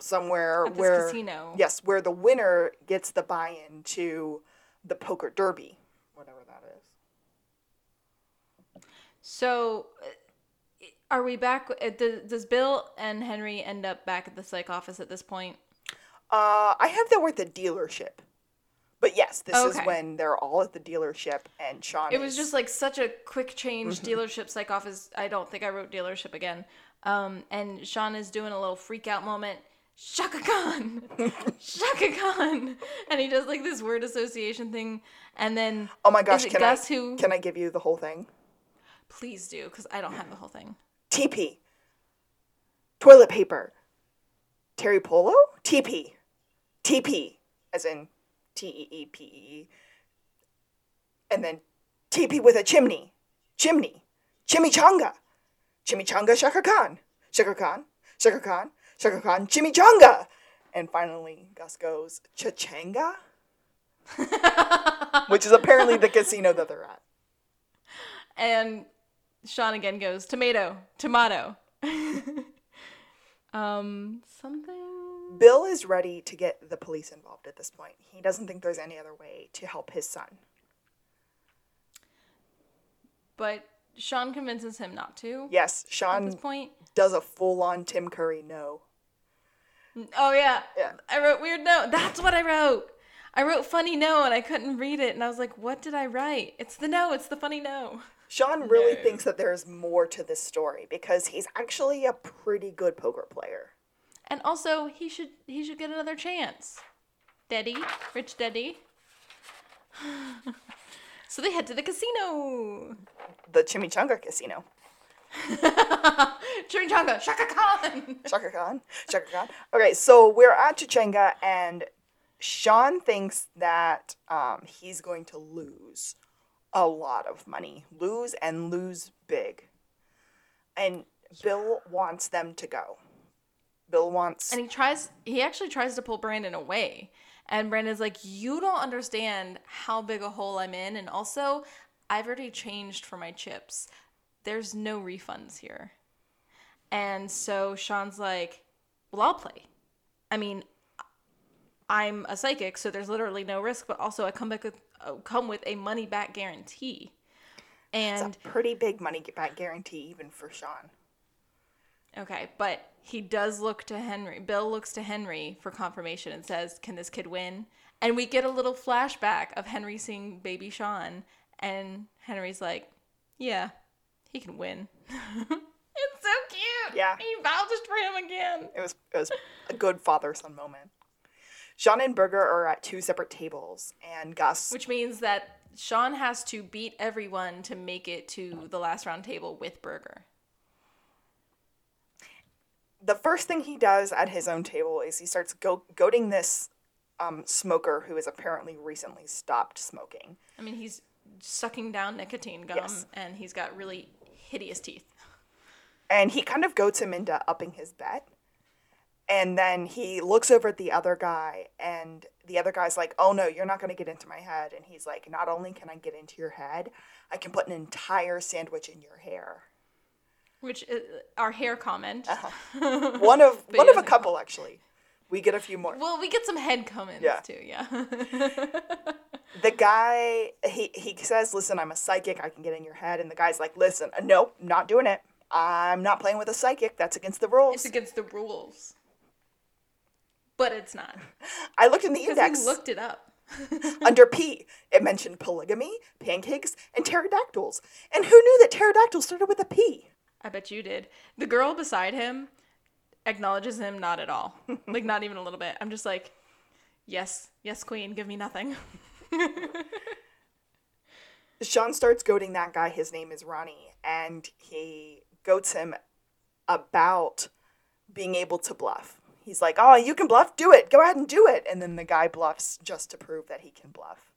somewhere At where casino. yes, where the winner gets the buy-in to the poker derby, whatever that is. So uh, are we back? uh, Does, Bill and Henry end up back at the psych office at this point? Uh, I have that we're at the dealership. But yes, this is when they're all at the dealership and Shawn It was is- just like such a quick change. Dealership psych office. I don't think I wrote dealership again. Um, and Shawn is doing a little freak out moment. Chaka Khan, <laughs> Chaka Khan, and he does like this word association thing, and then Oh my gosh, is it can Gus I who? can I give you the whole thing? Please do, because I don't have the whole thing. TP. Toilet paper. Teri Polo? TP. TP as in T E E P E E. And then TP with a chimney. Chimney. Chimichanga. Chimichanga Chaka Khan. Chaka Khan. Chaka Khan. Chaka Khan. Chimichanga. And finally, Gus goes, Chachanga? <laughs> Which is apparently the casino that they're at. And Shawn again goes tomato, tomato. <laughs> um, something. Bill is ready to get the police involved at this point. He doesn't think there's any other way to help his son. But Shawn convinces him not to. Yes, Shawn. At this point. does a full on Tim Curry no. Oh yeah. Yeah. I wrote weird no. That's what I wrote. I wrote funny no and I couldn't read it and I was like, what did I write? It's the no, it's the funny no. <laughs> Shawn really No. thinks that there's more to this story because he's actually a pretty good poker player. And also he should he should get another chance. Daddy, rich daddy. <laughs> so they head to the casino. The Chimichanga Casino. <laughs> Chimichanga, Chaka Khan. <laughs> Chaka Khan. Chaka Khan. Okay, so we're at Chichenga and Shawn thinks that um, he's going to lose a lot of money, lose and lose big. And Bill wants them to go. Bill wants. And he tries, he actually tries to pull Brandon away. And Brandon's like, You don't understand how big a hole I'm in. And also, I've already changed for my chips. There's no refunds here. And so Shawn's like, Well, I'll play. I mean, I'm a psychic, so there's literally no risk, but also I come back with Uh, come with a money back guarantee. And it's a pretty big money back guarantee even for Shawn. Okay, but he does look to Henry. Bill looks to Henry for confirmation and says, "Can this kid win?" And we get a little flashback of Henry seeing baby Shawn, and Henry's like, "Yeah, he can win." <laughs> it's so cute. Yeah. he vouched for him again. It was it was a good father son moment. Shawn and Berger are at two separate tables, and Gus. Which means that Shawn has to beat everyone to make it to the last round table with Berger. the first thing he does at his own table is he starts go- goading this um, smoker who has apparently recently stopped smoking. I mean, he's sucking down nicotine gum, Yes. and he's got really hideous teeth. And he kind of goads him into upping his bet. And then he looks over at the other guy, and the other guy's like, Oh no, you're not going to get into my head. And he's like, Not only can I get into your head, I can put an entire sandwich in your hair. Which is our hair comment. <laughs> One of one of a couple actually. We get a few more. Well, we get some head comments Yeah. too, yeah. <laughs> the guy he he says, "Listen, I'm a psychic. I can get in your head." And the guy's like, "Listen, uh, nope, not doing it. I'm not playing with a psychic. That's against the rules." it's against the rules. But it's not. I looked in the Because index we looked it up. <laughs> under P. It mentioned polygamy, pancakes, and pterodactyls. And who knew that pterodactyls started with a P? I bet you did. The girl beside him acknowledges him not at all. <laughs> like not even a little bit. I'm just like, yes, yes, queen, give me nothing. <laughs> Sean starts goading that guy. His name is Ronnie, and he goats him about being able to bluff. He's like, "Oh, you can bluff. Do it. Go ahead and do it." And then the guy bluffs just to prove that he can bluff.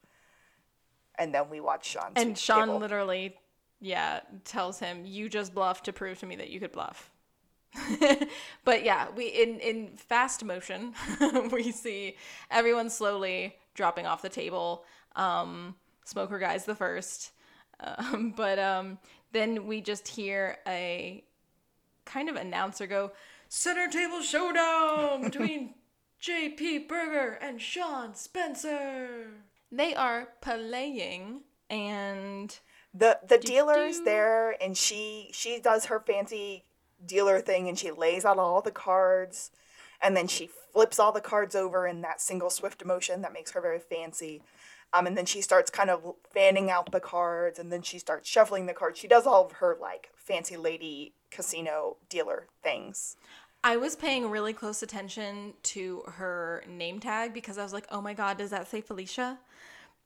And then we watch Shawn. and Shawn table. literally, yeah, tells him, "You just bluff to prove to me that you could bluff." <laughs> but yeah, we in in fast motion, <laughs> we see everyone slowly dropping off the table. Um, Smoker guy's the first, um, <laughs> but um, then we just hear a kind of announcer go, "Center table showdown between <laughs> J.P. Berger and Shawn Spencer." They are playing and the the dealer's do. there and she she does her fancy dealer thing and she lays out all the cards and then she flips all the cards over in that single swift motion that makes her very fancy um, and then she starts kind of fanning out the cards and then she starts shuffling the cards she does all of her like fancy lady casino dealer things I was paying really close attention to her name tag because I was like, oh my god, does that say Felicia?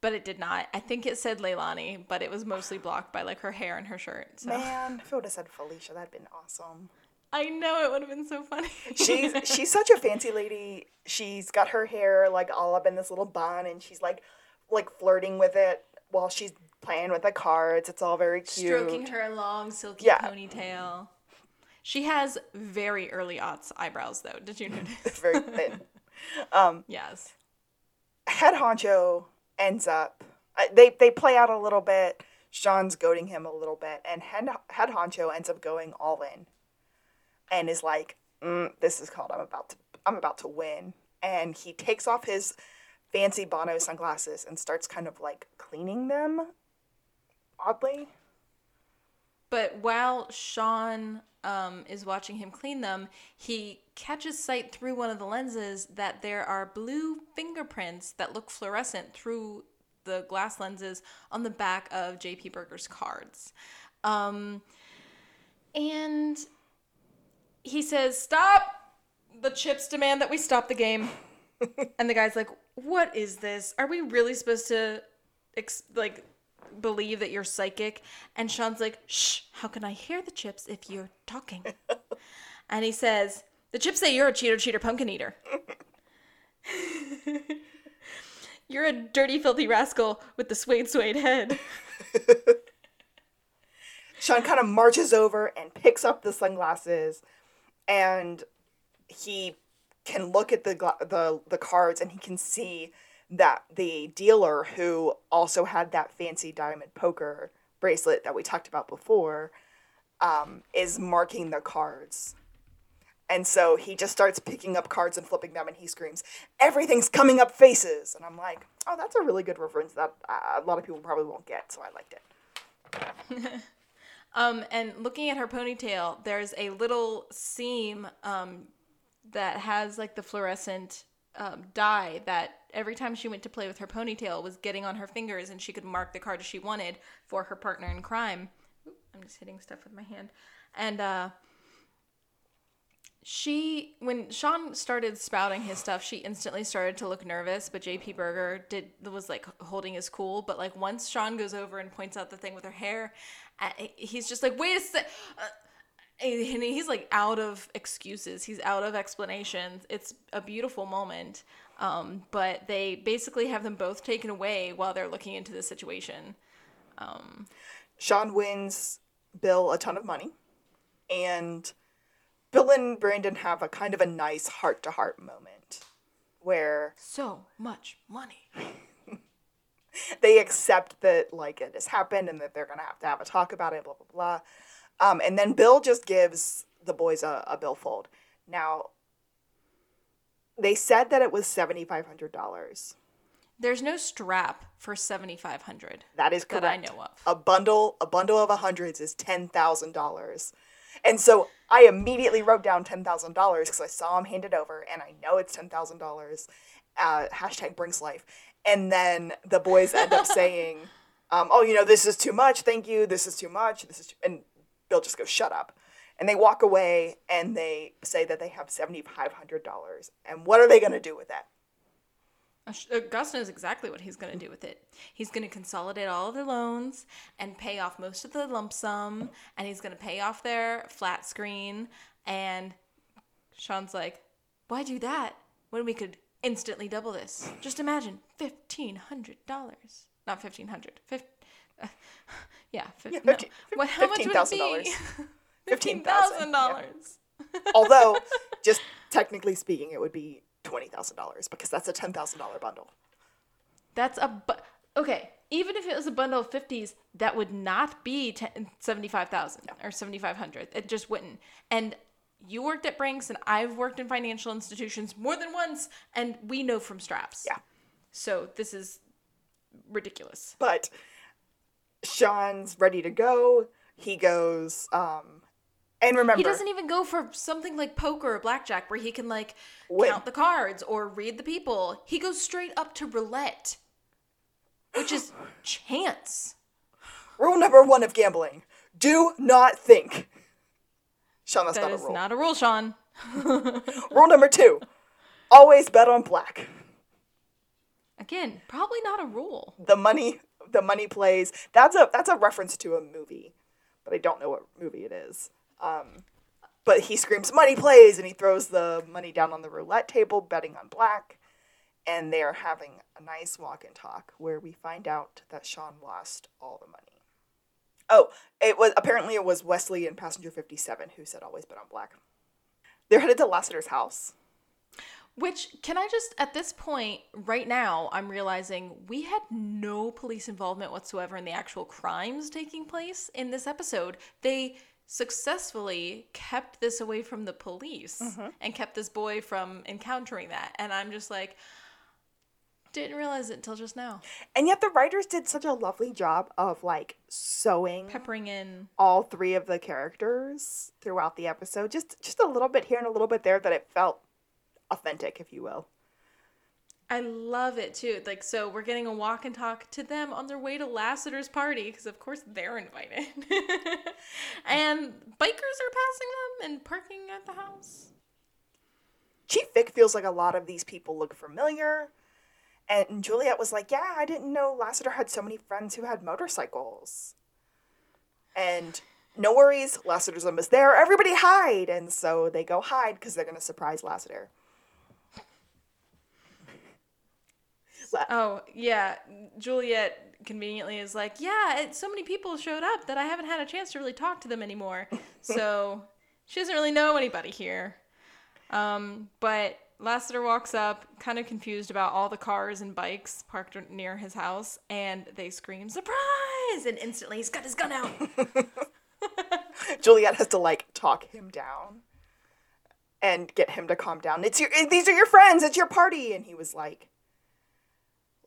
But it did not. I think it said Leilani, but it was mostly blocked by like her hair and her shirt. So man if it would have said felicia that'd been awesome I know it would have been so funny. she's she's such a fancy lady. She's got her hair like all up in this little bun, and she's like like flirting with it while she's playing with the cards. It's all very cute. stroking her long silky Yeah. ponytail. She has very early aughts eyebrows though. Did you <laughs> notice? It's very thin. <laughs> yes. Head honcho ends up. They they play out a little bit. Shawn's goading him a little bit, and head head honcho ends up going all in, and is like, mm, "This is called I'm about to I'm about to win." And he takes off his fancy Bono sunglasses and starts kind of like cleaning them. Oddly, But while Shawn um, is watching him clean them, he catches sight through one of the lenses that there are blue fingerprints that look fluorescent through the glass lenses on the back of JP Berger's cards. Um, and he says, Stop! The chips demand that we stop the game. <laughs> and the guy's like, What is this? Are we really supposed to, ex- like, believe that you're psychic? And Shawn's like, Shh, how can I hear the chips if you're talking? <laughs> and he says, The chips say you're a cheater, cheater, pumpkin eater. <laughs> You're a dirty, filthy rascal with the suede suede head. <laughs> Shawn kind of marches over and picks up the sunglasses, and he can look at the the the cards and he can see that the dealer who also had that fancy diamond poker bracelet that we talked about before um, is marking the cards. And so he just starts picking up cards and flipping them, and he screams, "Everything's coming up faces!" And I'm like, "Oh, that's a really good reference that uh, a lot of people probably won't get." So I liked it. <laughs> Um, and looking at her ponytail, there's a little seam um, that has like the fluorescent um, dye that every time she went to play with her ponytail was getting on her fingers, and she could mark the card she wanted for her partner in crime. I'm just hitting stuff with my hand, and uh, she when Shawn started spouting his stuff, she instantly started to look nervous. But J.P. Berger did was like holding his cool. But like once Shawn goes over and points out the thing with her hair, uh, he's just like, "Wait a sec." Uh, and he's like out of excuses. He's out of explanations. It's a beautiful moment. Um, but they basically have them both taken away while they're looking into the situation. Um, Shawn wins Bill a ton of money, and Bill and Brandon have a kind of a nice heart to heart moment where so much money. <laughs> they accept that like it has happened and that they're gonna have to have a talk about it, blah blah blah. Um, and then Bill just gives the boys a, a billfold. Now they said that it was seventy five hundred dollars. There's no strap for seventy five hundred. That is correct. That I know of. A bundle, a bundle of hundreds is ten thousand dollars. And so I immediately wrote down ten thousand dollars because I saw him hand it over, and I know it's ten thousand uh, dollars. Hashtag brings life. And then the boys end up <laughs> saying, um, "Oh, you know, this is too much. Thank you. This is too much. This is," too... and Bill just go "Shut up." And they walk away, and they say that they have seventy five hundred dollars. And what are they going to do with that? Uh, Gus knows exactly what he's going to do with it. He's going to consolidate all of their loans and pay off most of the lump sum, and he's going to pay off their flat screen. And Shawn's like, "Why do that when we could instantly double this? Just imagine fifteen hundred dollars, not fifteen hundred, uh, yeah, fi- Yeah, no. What, how much would it $15,000. <laughs> Fifteen thousand dollars. Although, just <laughs> technically speaking, it would be twenty thousand dollars because that's a ten thousand dollar bundle. That's a bu- okay. Even if it was a bundle of fifties, that would not be seventy five thousand or seventy five hundred. It just wouldn't. And you worked at Brinks, and I've worked in financial institutions more than once, and we know from straps. Yeah. So this is ridiculous. But Shawn's ready to go. He goes, um, and remember, He doesn't even go for something like poker or blackjack where he can like Win. count the cards or read the people. He goes straight up to roulette, which is <sighs> chance. rule number one of gambling: do not think. Shawn, that's That not a is rule. not a rule, Shawn. <laughs> Rule number two: always bet on black. Again, probably not a rule. The money, the money plays. That's a that's a reference to a movie, but I don't know what movie it is. Um, but he screams money plays and he throws the money down on the roulette table, betting on black. And they are having a nice walk and talk where we find out that Shawn lost all the money. Oh, it was apparently it was Wesley and passenger 57 who said always bet on black. They're headed to Lassiter's house. Which, can I just, at this point, right now, I'm realizing we had no police involvement whatsoever in the actual crimes taking place in this episode. They successfully kept this away from the police mm-hmm. and kept this boy from encountering that. And I'm just like, didn't realize it until just now. And yet the writers did such a lovely job of like sewing Peppering in. all three of the characters throughout the episode just just a little bit here and a little bit there that it felt authentic if you will I love it too. Like, so we're getting a walk and talk to them on their way to Lassiter's party because, of course, they're invited. <laughs> and bikers are passing them and parking at the house. chief vic feels like a lot of these people look familiar and juliet was like yeah i didn't know lassiter had so many friends who had motorcycles and no worries lassiter's almost there everybody hide and so they go hide because they're going to surprise lassiter <laughs> Oh, yeah. Juliet conveniently is like, yeah, it, so many people showed up that I haven't had a chance to really talk to them anymore. <laughs> so she doesn't really know anybody here. Um, but Lassiter walks up, kind of confused about all the cars and bikes parked near his house, and they scream, surprise! And instantly he's got his gun out. <laughs> Juliet has to like talk him down and get him to calm down. It's your these are your friends, it's your party. And he was like,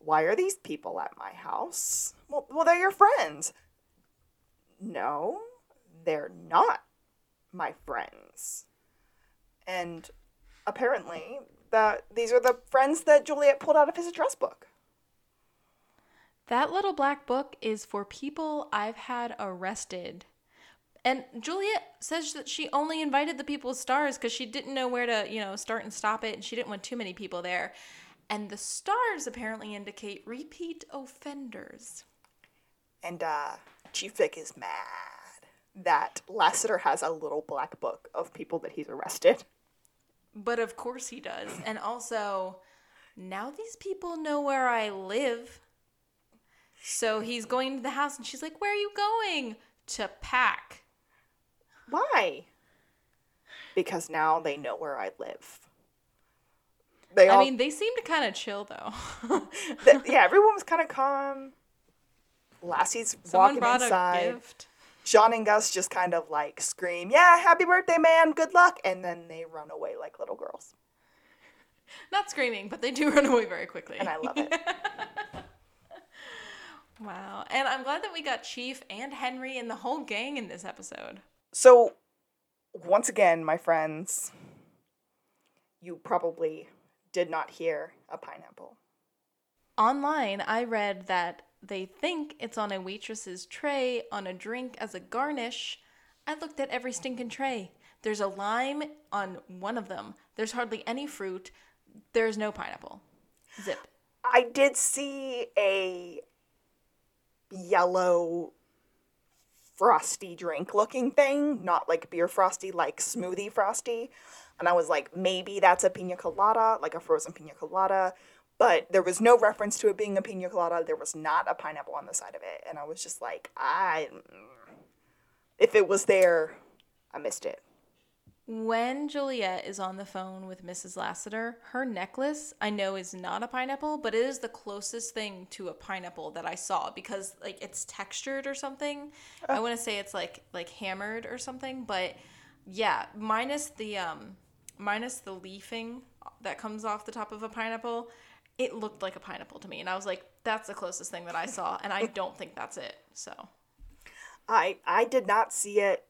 Why are these people at my house? Well, well they're your friends. No, they're not my friends. And apparently that these are the friends that Juliet pulled out of his address book. That little black book is for people I've had arrested. And Juliet says that she only invited the people with stars because she didn't know where to, you know, start and stop it, and she didn't want too many people there. And the stars apparently indicate repeat offenders. And uh, Chief Vic is mad that Lassiter has a little black book of people that he's arrested. But of course he does. And also, now these people know where I live. So he's going to the house and she's like, Where are you going? To pack. Why? Because now they know where I live. They I mean, they seem to kind of chill though. th- <laughs> yeah, everyone was kind of calm. Lassie's Someone walking inside. a gift. Shawn and Gus just kind of like scream, "Yeah, happy birthday, man! Good luck!" And then they run away like little girls, Not screaming, but they do <laughs> run away very quickly. and I love it. <laughs> Wow. And I'm glad that we got Chief and Henry and the whole gang in this episode. so, once again, my friends, you probably did not hear a pineapple. Online, I read that they think it's on a waitress's tray on a drink as a garnish. I looked at every stinking tray. There's a lime on one of them. There's hardly any fruit. There's no pineapple. Zip. I did see a yellow frosty drink looking thing, not like beer frosty, like smoothie frosty. And I was like, maybe that's a pina colada, like a frozen pina colada. But there was no reference to it being a pina colada. There was not a pineapple on the side of it. And I was just like, I. If it was there, I missed it. When Juliet is on the phone with Mrs. Lassiter, her necklace I know is not a pineapple, but it is the closest thing to a pineapple that I saw because like it's textured or something. I want to say it's like like hammered or something, but yeah, minus the um minus the leafing that comes off the top of a pineapple, it looked like a pineapple to me and I was like that's the closest thing that I saw and I <laughs> don't think that's it. So, I I did not see it.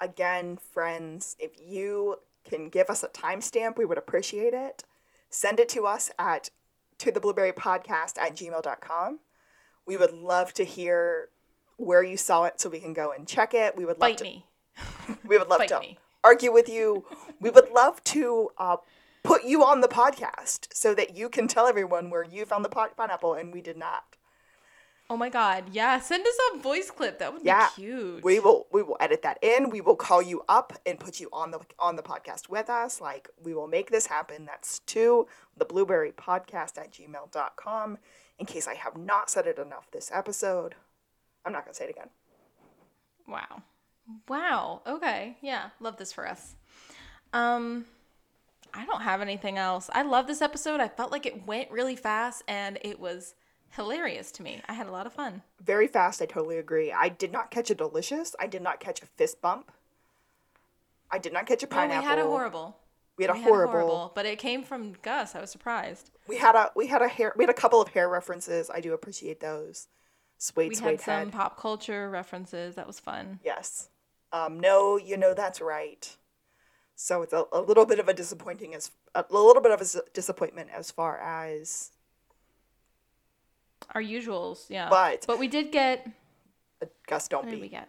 Again, friends, if you can give us a timestamp, we would appreciate it. Send it to us at to the blueberry podcast at gmail.com. We would love to hear where you saw it so we can go and check it. We would love bite to me. <laughs> we would love Bite to me. argue with you. We would love to uh, put you on the podcast so that you can tell everyone where you found the pi- pineapple and we did not. Oh my god. Yeah, send us a voice clip. That would Yeah, be cute. we will we will edit that in. We will call you up and put you on the on the podcast with us. Like we will make this happen. That's to the blueberry podcast at gmail.com. In case I have not said it enough this episode. I'm not gonna say it again. Wow. Wow. Okay. Yeah. Love this for us. Um I don't have anything else. I love this episode. I felt like it went really fast and it was hilarious to me. I had a lot of fun. Very fast, I totally agree. I did not catch a delicious. I did not catch a fist bump. I did not catch a No, pineapple. we had a horrible. We had a We horrible. but it came from Gus. I was surprised. We had a we had a hair we had a couple of hair references. I do appreciate those. Suede We suede had some head. pop culture references. That was fun. Yes. Um, no, you know that's right. So it's a, a little bit of a disappointing as a little bit of a disappointment as far as Our usuals, yeah. But- but we did get Gus don't What did we get?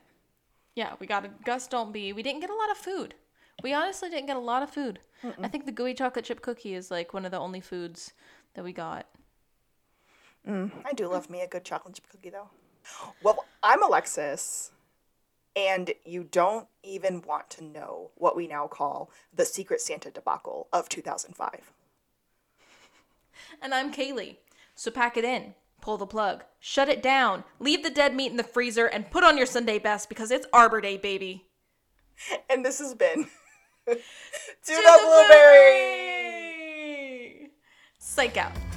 Yeah, we got a Gus Don't Be. We didn't get a lot of food. We honestly didn't get a lot of food. I think the gooey chocolate chip cookie is like one of the only foods that we got. Mm, I do love me a good chocolate chip cookie though. Well, I'm Alexis, and you don't even want to know what we now call the Secret Santa debacle of 2005. And I'm Kaylea. So pack it in, pull the plug, shut it down, leave the dead meat in the freezer, and put on your Sunday best because it's Arbor Day, baby. And this has been <laughs> To, the, Blueberry! Psych out.